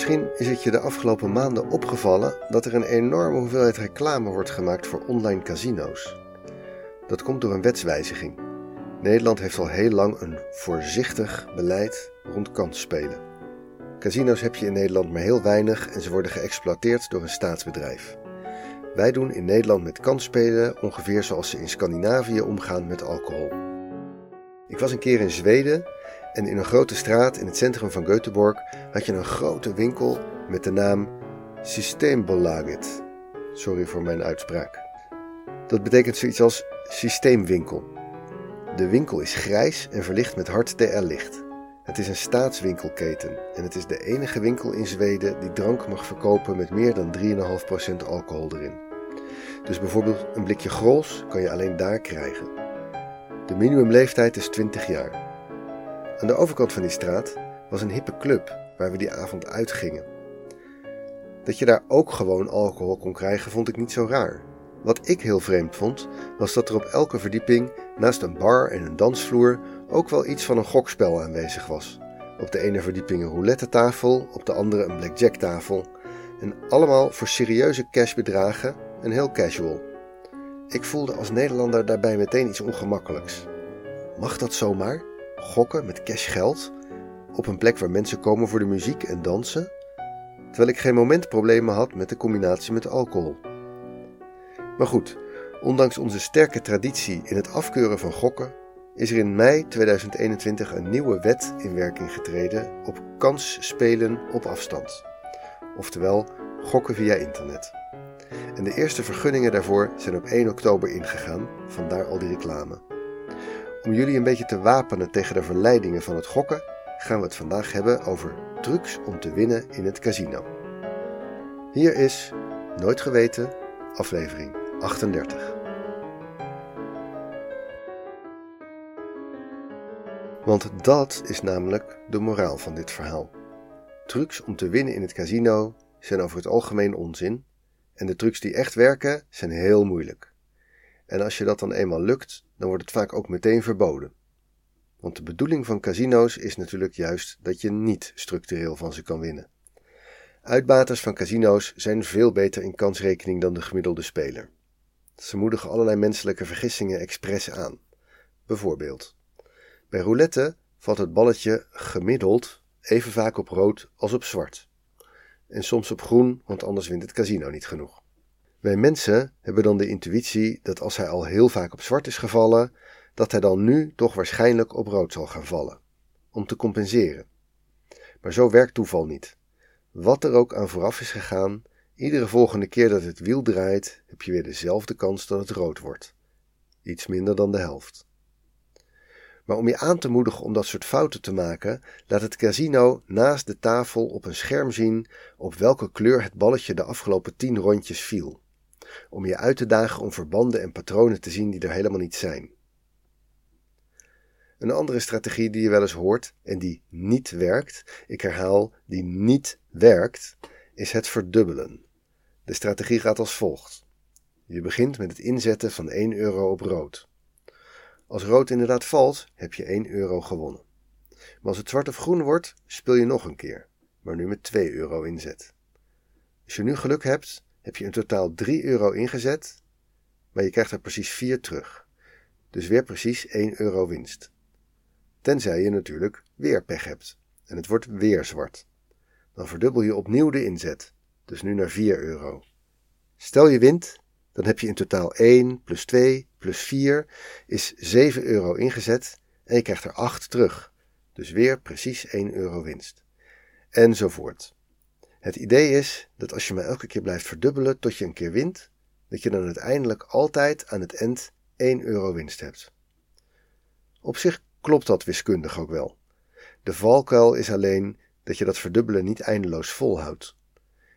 Misschien is het je de afgelopen maanden opgevallen dat er een enorme hoeveelheid reclame wordt gemaakt voor online casino's. Dat komt door een wetswijziging. Nederland heeft al heel lang een voorzichtig beleid rond kansspelen. Casino's heb je in Nederland maar heel weinig en ze worden geëxploiteerd door een staatsbedrijf. Wij doen in Nederland met kansspelen ongeveer zoals ze in Scandinavië omgaan met alcohol. Ik was een keer in Zweden en in een grote straat in het centrum van Göteborg had je een grote winkel met de naam Systembolaget. Sorry voor mijn uitspraak. Dat betekent zoiets als systeemwinkel. De winkel is grijs en verlicht met hard TL-licht. Het is een staatswinkelketen en het is de enige winkel in Zweden die drank mag verkopen met meer dan 3,5% alcohol erin. Dus bijvoorbeeld een blikje grols kan je alleen daar krijgen. De minimumleeftijd is 20 jaar. Aan de overkant van die straat was een hippe club waar we die avond uitgingen. Dat je daar ook gewoon alcohol kon krijgen vond ik niet zo raar. Wat ik heel vreemd vond, was dat er op elke verdieping, naast een bar en een dansvloer, ook wel iets van een gokspel aanwezig was. Op de ene verdieping een roulette-tafel, op de andere een blackjack-tafel. En allemaal voor serieuze cashbedragen en heel casual. Ik voelde als Nederlander daarbij meteen iets ongemakkelijks. Mag dat zomaar? Gokken met cashgeld? Op een plek waar mensen komen voor de muziek en dansen? Terwijl ik geen moment problemen had met de combinatie met alcohol. Maar goed, ondanks onze sterke traditie in het afkeuren van gokken, is er in mei 2021 een nieuwe wet in werking getreden op kansspelen op afstand. Oftewel gokken via internet. En de eerste vergunningen daarvoor zijn op 1 oktober ingegaan, vandaar al die reclame. Om jullie een beetje te wapenen tegen de verleidingen van het gokken, gaan we het vandaag hebben over trucs om te winnen in het casino. Hier is Nooit Geweten, aflevering 38. Want dat is namelijk de moraal van dit verhaal. Trucs om te winnen in het casino zijn over het algemeen onzin en de trucs die echt werken zijn heel moeilijk. En als je dat dan eenmaal lukt, dan wordt het vaak ook meteen verboden. Want de bedoeling van casino's is natuurlijk juist dat je niet structureel van ze kan winnen. Uitbaters van casino's zijn veel beter in kansrekening dan de gemiddelde speler. Ze moedigen allerlei menselijke vergissingen expres aan. Bijvoorbeeld, bij roulette valt het balletje gemiddeld even vaak op rood als op zwart. En soms op groen, want anders wint het casino niet genoeg. Wij mensen hebben dan de intuïtie dat als hij al heel vaak op zwart is gevallen, dat hij dan nu toch waarschijnlijk op rood zal gaan vallen, om te compenseren. Maar zo werkt toeval niet. Wat er ook aan vooraf is gegaan, iedere volgende keer dat het wiel draait, heb je weer dezelfde kans dat het rood wordt. Iets minder dan de helft. Maar om je aan te moedigen om dat soort fouten te maken, laat het casino naast de tafel op een scherm zien op welke kleur het balletje de afgelopen tien rondjes viel. Om je uit te dagen om verbanden en patronen te zien die er helemaal niet zijn. Een andere strategie die je wel eens hoort en die niet werkt, ik herhaal, die niet werkt, is het verdubbelen. De strategie gaat als volgt. Je begint met het inzetten van 1 euro op rood. Als rood inderdaad valt, heb je 1 euro gewonnen. Maar als het zwart of groen wordt, speel je nog een keer, maar nu met 2 euro inzet. Als je nu geluk hebt, heb je in totaal 3 euro ingezet, maar je krijgt er precies 4 terug. Dus weer precies 1 euro winst. Tenzij je natuurlijk weer pech hebt en het wordt weer zwart. Dan verdubbel je opnieuw de inzet, dus nu naar 4 euro. Stel je wint, dan heb je in totaal 1 plus 2 plus 4 is 7 euro ingezet en je krijgt er 8 terug. Dus weer precies 1 euro winst. Enzovoort. Het idee is dat als je maar elke keer blijft verdubbelen tot je een keer wint, dat je dan uiteindelijk altijd aan het eind 1 euro winst hebt. Op zich klopt dat wiskundig ook wel. De valkuil is alleen dat je dat verdubbelen niet eindeloos volhoudt.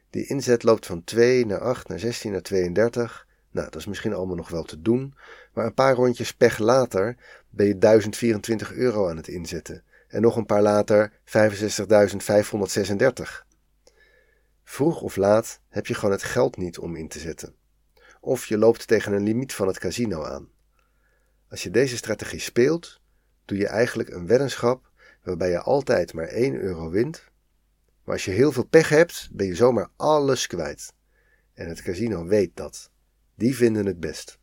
Die inzet loopt van 2 naar 8 naar 16 naar 32. Nou, dat is misschien allemaal nog wel te doen, maar een paar rondjes pech later ben je 1024 euro aan het inzetten. En nog een paar later 65.536. Vroeg of laat heb je gewoon het geld niet om in te zetten. Of je loopt tegen een limiet van het casino aan. Als je deze strategie speelt, doe je eigenlijk een weddenschap waarbij je altijd maar 1 euro wint, Maar als je heel veel pech hebt, ben je zomaar alles kwijt. En het casino weet dat. Die vinden het best.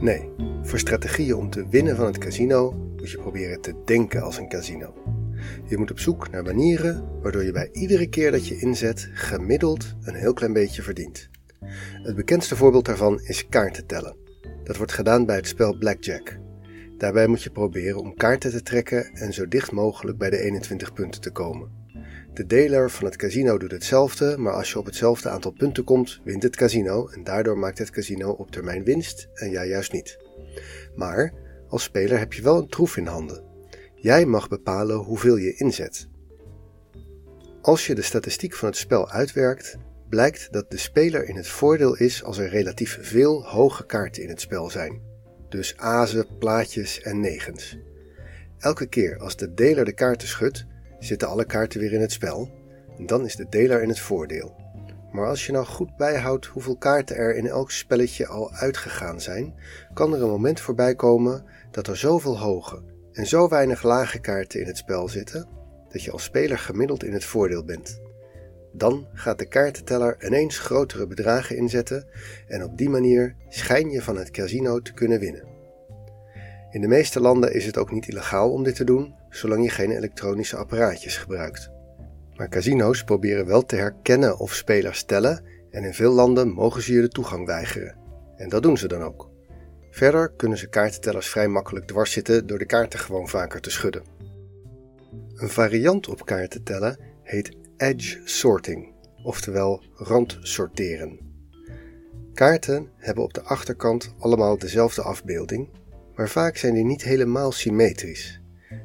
Nee, voor strategieën om te winnen van het casino moet je proberen te denken als een casino. Je moet op zoek naar manieren waardoor je bij iedere keer dat je inzet gemiddeld een heel klein beetje verdient. Het bekendste voorbeeld daarvan is kaarten tellen. Dat wordt gedaan bij het spel Blackjack. Daarbij moet je proberen om kaarten te trekken en zo dicht mogelijk bij de 21 punten te komen. De deler van het casino doet hetzelfde, maar als je op hetzelfde aantal punten komt, wint het casino en daardoor maakt het casino op termijn winst en jij juist niet. Maar als speler heb je wel een troef in handen. Jij mag bepalen hoeveel je inzet. Als je de statistiek van het spel uitwerkt, blijkt dat de speler in het voordeel is als er relatief veel hoge kaarten in het spel zijn. Dus azen, plaatjes en negens. Elke keer als de deler de kaarten schudt, zitten alle kaarten weer in het spel en dan is de deler in het voordeel. Maar als je nou goed bijhoudt hoeveel kaarten er in elk spelletje al uitgegaan zijn, kan er een moment voorbij komen dat er zoveel hoge en zo weinig lage kaarten in het spel zitten dat je als speler gemiddeld in het voordeel bent. Dan gaat de kaartenteller ineens grotere bedragen inzetten en op die manier schijn je van het casino te kunnen winnen. In de meeste landen is het ook niet illegaal om dit te doen, zolang je geen elektronische apparaatjes gebruikt. Maar casino's proberen wel te herkennen of spelers tellen en in veel landen mogen ze je de toegang weigeren. En dat doen ze dan ook. Verder kunnen ze kaartentellers vrij makkelijk dwars zitten door de kaarten gewoon vaker te schudden. Een variant op kaarten tellen heet edge sorting, oftewel randsorteren. Kaarten hebben op de achterkant allemaal dezelfde afbeelding, maar vaak zijn die niet helemaal symmetrisch.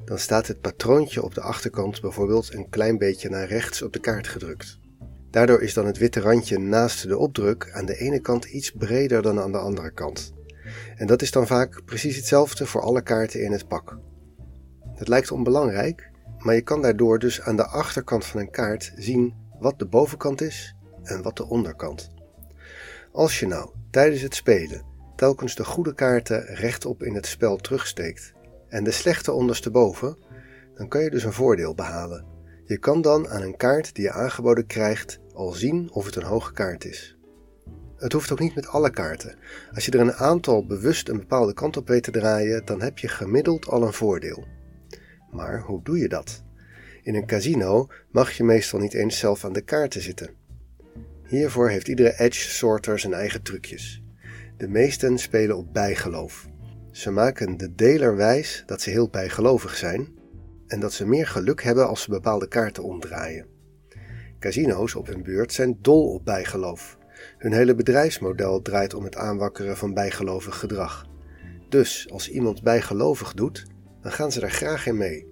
Dan staat het patroontje op de achterkant bijvoorbeeld een klein beetje naar rechts op de kaart gedrukt. Daardoor is dan het witte randje naast de opdruk aan de ene kant iets breder dan aan de andere kant. En dat is dan vaak precies hetzelfde voor alle kaarten in het pak. Het lijkt onbelangrijk, maar je kan daardoor dus aan de achterkant van een kaart zien wat de bovenkant is en wat de onderkant. Als je nou tijdens het spelen telkens de goede kaarten rechtop in het spel terugsteekt en de slechte ondersteboven, dan kan je dus een voordeel behalen. Je kan dan aan een kaart die je aangeboden krijgt al zien of het een hoge kaart is. Het hoeft ook niet met alle kaarten. Als je er een aantal bewust een bepaalde kant op weet te draaien, dan heb je gemiddeld al een voordeel. Maar hoe doe je dat? In een casino mag je meestal niet eens zelf aan de kaarten zitten. Hiervoor heeft iedere edge sorter zijn eigen trucjes. De meesten spelen op bijgeloof. Ze maken de deler wijs dat ze heel bijgelovig zijn en dat ze meer geluk hebben als ze bepaalde kaarten omdraaien. Casino's op hun beurt zijn dol op bijgeloof. Hun hele bedrijfsmodel draait om het aanwakkeren van bijgelovig gedrag. Dus als iemand bijgelovig doet, dan gaan ze er graag in mee.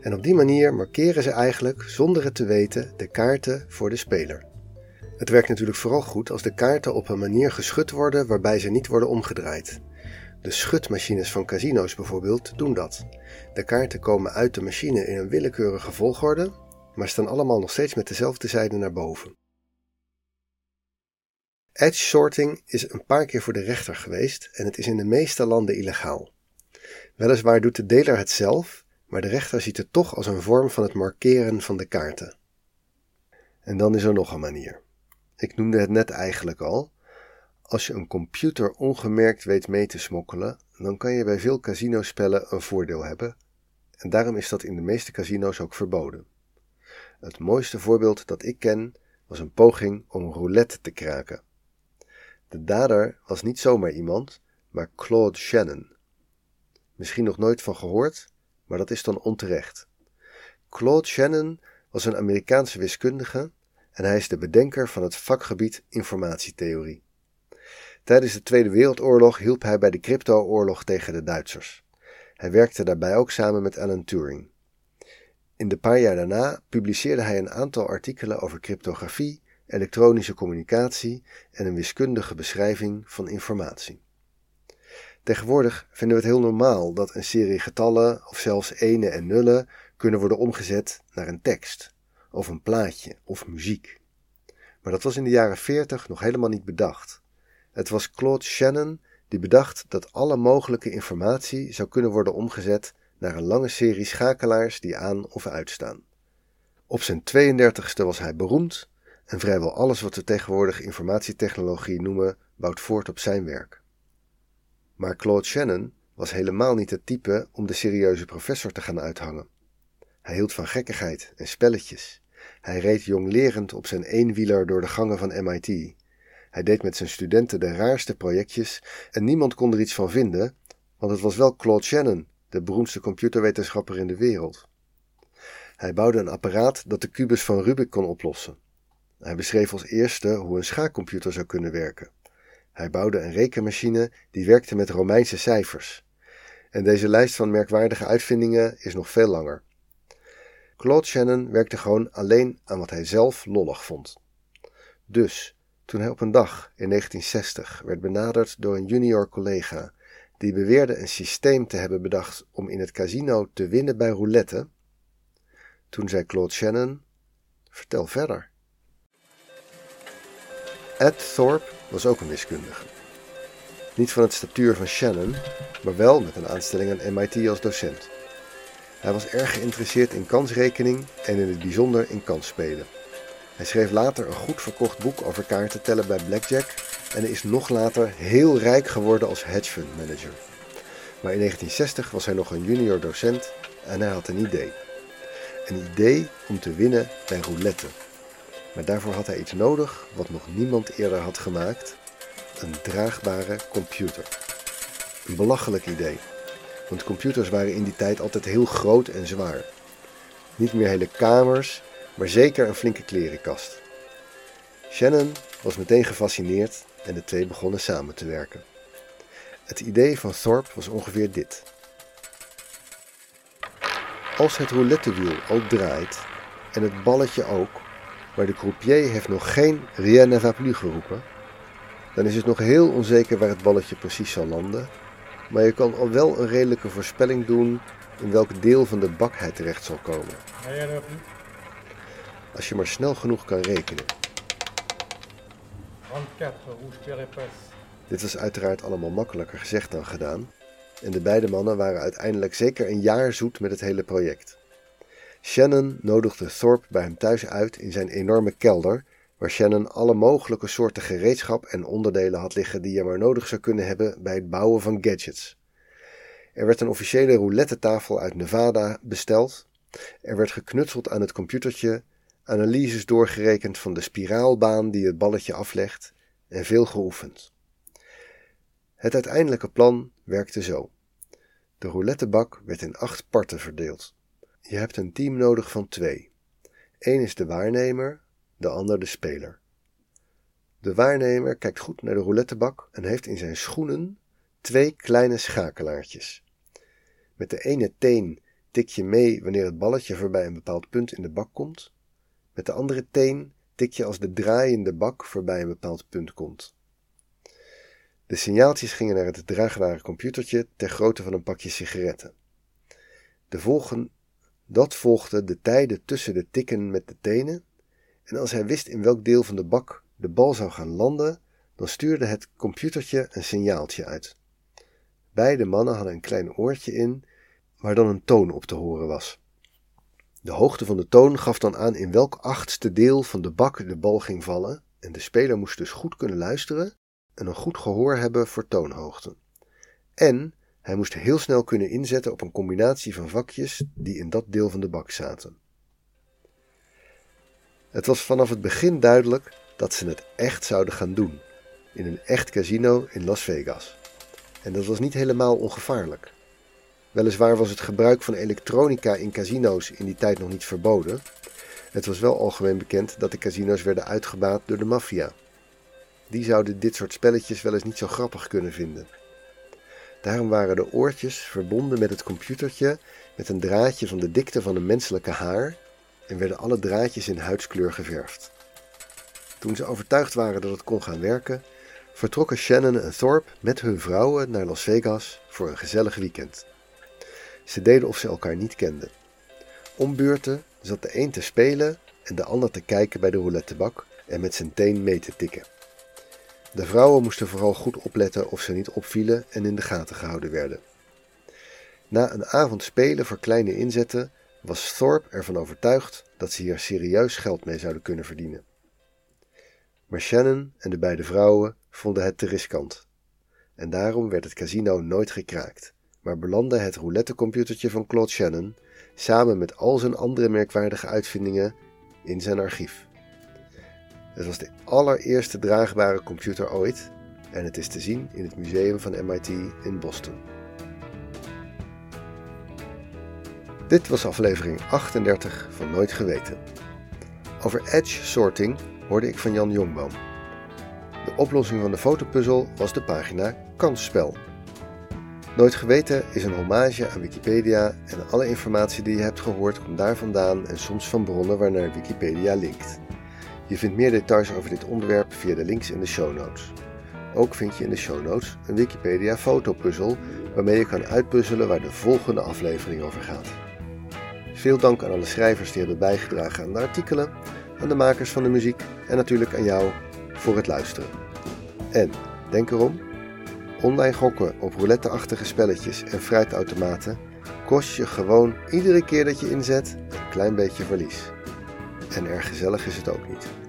En op die manier markeren ze eigenlijk, zonder het te weten, de kaarten voor de speler. Het werkt natuurlijk vooral goed als de kaarten op een manier geschud worden waarbij ze niet worden omgedraaid. De schutmachines van casino's bijvoorbeeld doen dat. De kaarten komen uit de machine in een willekeurige volgorde, maar staan allemaal nog steeds met dezelfde zijde naar boven. Edge sorting is een paar keer voor de rechter geweest en het is in de meeste landen illegaal. Weliswaar doet de deler het zelf, maar de rechter ziet het toch als een vorm van het markeren van de kaarten. En dan is er nog een manier. Ik noemde het net eigenlijk al. Als je een computer ongemerkt weet mee te smokkelen, dan kan je bij veel casinospellen een voordeel hebben. En daarom is dat in de meeste casino's ook verboden. Het mooiste voorbeeld dat ik ken was een poging om roulette te kraken. De dader was niet zomaar iemand, maar Claude Shannon. Misschien nog nooit van gehoord, maar dat is dan onterecht. Claude Shannon was een Amerikaanse wiskundige en hij is de bedenker van het vakgebied informatietheorie. Tijdens de Tweede Wereldoorlog hielp hij bij de crypto-oorlog tegen de Duitsers. Hij werkte daarbij ook samen met Alan Turing. In de paar jaar daarna publiceerde hij een aantal artikelen over cryptografie, elektronische communicatie en een wiskundige beschrijving van informatie. Tegenwoordig vinden we het heel normaal dat een serie getallen of zelfs enen en nullen kunnen worden omgezet naar een tekst, of een plaatje of muziek. Maar dat was in de jaren 40 nog helemaal niet bedacht. Het was Claude Shannon die bedacht dat alle mogelijke informatie zou kunnen worden omgezet naar een lange serie schakelaars die aan of uitstaan. Op zijn 32e was hij beroemd en vrijwel alles wat we tegenwoordig informatietechnologie noemen bouwt voort op zijn werk. Maar Claude Shannon was helemaal niet het type om de serieuze professor te gaan uithangen. Hij hield van gekkigheid en spelletjes. Hij reed jonglerend op zijn eenwieler door de gangen van MIT. Hij deed met zijn studenten de raarste projectjes en niemand kon er iets van vinden, want het was wel Claude Shannon, de beroemdste computerwetenschapper in de wereld. Hij bouwde een apparaat dat de kubus van Rubik kon oplossen. Hij beschreef als eerste hoe een schaakcomputer zou kunnen werken. Hij bouwde een rekenmachine die werkte met Romeinse cijfers. En deze lijst van merkwaardige uitvindingen is nog veel langer. Claude Shannon werkte gewoon alleen aan wat hij zelf lollig vond. Dus, toen hij op een dag in 1960 werd benaderd door een junior collega die beweerde een systeem te hebben bedacht om in het casino te winnen bij roulette, toen zei Claude Shannon: Vertel verder. Ed Thorpe was ook een wiskundige. Niet van het statuur van Shannon, maar wel met een aanstelling aan MIT als docent. Hij was erg geïnteresseerd in kansrekening en in het bijzonder in kansspelen. Hij schreef later een goed verkocht boek over kaarten tellen bij Blackjack en is nog later heel rijk geworden als hedgefund manager. Maar in 1960 was hij nog een junior docent en hij had een idee. Een idee om te winnen bij roulette. Maar daarvoor had hij iets nodig wat nog niemand eerder had gemaakt: een draagbare computer. Een belachelijk idee, want computers waren in die tijd altijd heel groot en zwaar. Niet meer hele kamers, maar zeker een flinke klerenkast. Shannon was meteen gefascineerd en de twee begonnen samen te werken. Het idee van Thorpe was ongeveer dit. Als het roulettewiel al draait en het balletje ook, maar de croupier heeft nog geen rien ne va plus geroepen, dan is het nog heel onzeker waar het balletje precies zal landen, maar je kan al wel een redelijke voorspelling doen in welk deel van de bak hij terecht zal komen. Als je maar snel genoeg kan rekenen. Dit was uiteraard allemaal makkelijker gezegd dan gedaan, en de beide mannen waren uiteindelijk zeker een jaar zoet met het hele project. Shannon nodigde Thorpe bij hem thuis uit in zijn enorme kelder, waar Shannon alle mogelijke soorten gereedschap en onderdelen had liggen die je maar nodig zou kunnen hebben bij het bouwen van gadgets. Er werd een officiële roulette-tafel uit Nevada besteld. Er werd geknutseld aan het computertje, analyses doorgerekend van de spiraalbaan die het balletje aflegt en veel geoefend. Het uiteindelijke plan werkte zo. De roulettebak werd in acht parten verdeeld. Je hebt een team nodig van twee. Eén is de waarnemer, de ander de speler. De waarnemer kijkt goed naar de roulettebak en heeft in zijn schoenen twee kleine schakelaartjes. Met de ene teen tik je mee wanneer het balletje voorbij een bepaald punt in de bak komt. Met de andere teen tik je als de draaiende bak voorbij een bepaald punt komt. De signaaltjes gingen naar het draagbare computertje ter grootte van een pakje sigaretten. De volgen, dat volgde de tijden tussen de tikken met de tenen, en als hij wist in welk deel van de bak de bal zou gaan landen, dan stuurde het computertje een signaaltje uit. Beide mannen hadden een klein oortje in, waar dan een toon op te horen was. De hoogte van de toon gaf dan aan in welk achtste deel van de bak de bal ging vallen, en de speler moest dus goed kunnen luisteren en een goed gehoor hebben voor toonhoogte. En hij moest heel snel kunnen inzetten op een combinatie van vakjes die in dat deel van de bak zaten. Het was vanaf het begin duidelijk dat ze het echt zouden gaan doen, in een echt casino in Las Vegas. En dat was niet helemaal ongevaarlijk. Weliswaar was het gebruik van elektronica in casino's in die tijd nog niet verboden. Het was wel algemeen bekend dat de casino's werden uitgebaat door de maffia. Die zouden dit soort spelletjes wel eens niet zo grappig kunnen vinden. Daarom waren de oortjes verbonden met het computertje met een draadje van de dikte van een menselijke haar en werden alle draadjes in huidskleur geverfd. Toen ze overtuigd waren dat het kon gaan werken, vertrokken Shannon en Thorpe met hun vrouwen naar Las Vegas voor een gezellig weekend. Ze deden of ze elkaar niet kenden. Om beurten zat de een te spelen en de ander te kijken bij de roulettebak en met zijn teen mee te tikken. De vrouwen moesten vooral goed opletten of ze niet opvielen en in de gaten gehouden werden. Na een avond spelen voor kleine inzetten was Thorpe ervan overtuigd dat ze hier serieus geld mee zouden kunnen verdienen. Maar Shannon en de beide vrouwen vonden het te riskant. En daarom werd het casino nooit gekraakt, maar belandde het roulettecomputertje van Claude Shannon samen met al zijn andere merkwaardige uitvindingen in zijn archief. Het was de allereerste draagbare computer ooit en het is te zien in het museum van MIT in Boston. Dit was aflevering 38 van Nooit Geweten. Over edge sorting hoorde ik van Jan Jongboom. De oplossing van de fotopuzzel was de pagina Kansspel. Nooit Geweten is een hommage aan Wikipedia en alle informatie die je hebt gehoord komt daar vandaan en soms van bronnen waarnaar Wikipedia linkt. Je vindt meer details over dit onderwerp via de links in de show notes. Ook vind je in de show notes een Wikipedia fotopuzzel waarmee je kan uitpuzzelen waar de volgende aflevering over gaat. Veel dank aan alle schrijvers die hebben bijgedragen aan de artikelen, aan de makers van de muziek en natuurlijk aan jou voor het luisteren. En denk erom, online gokken op rouletteachtige spelletjes en fruitautomaten kost je gewoon iedere keer dat je inzet een klein beetje verlies. En erg gezellig is het ook niet.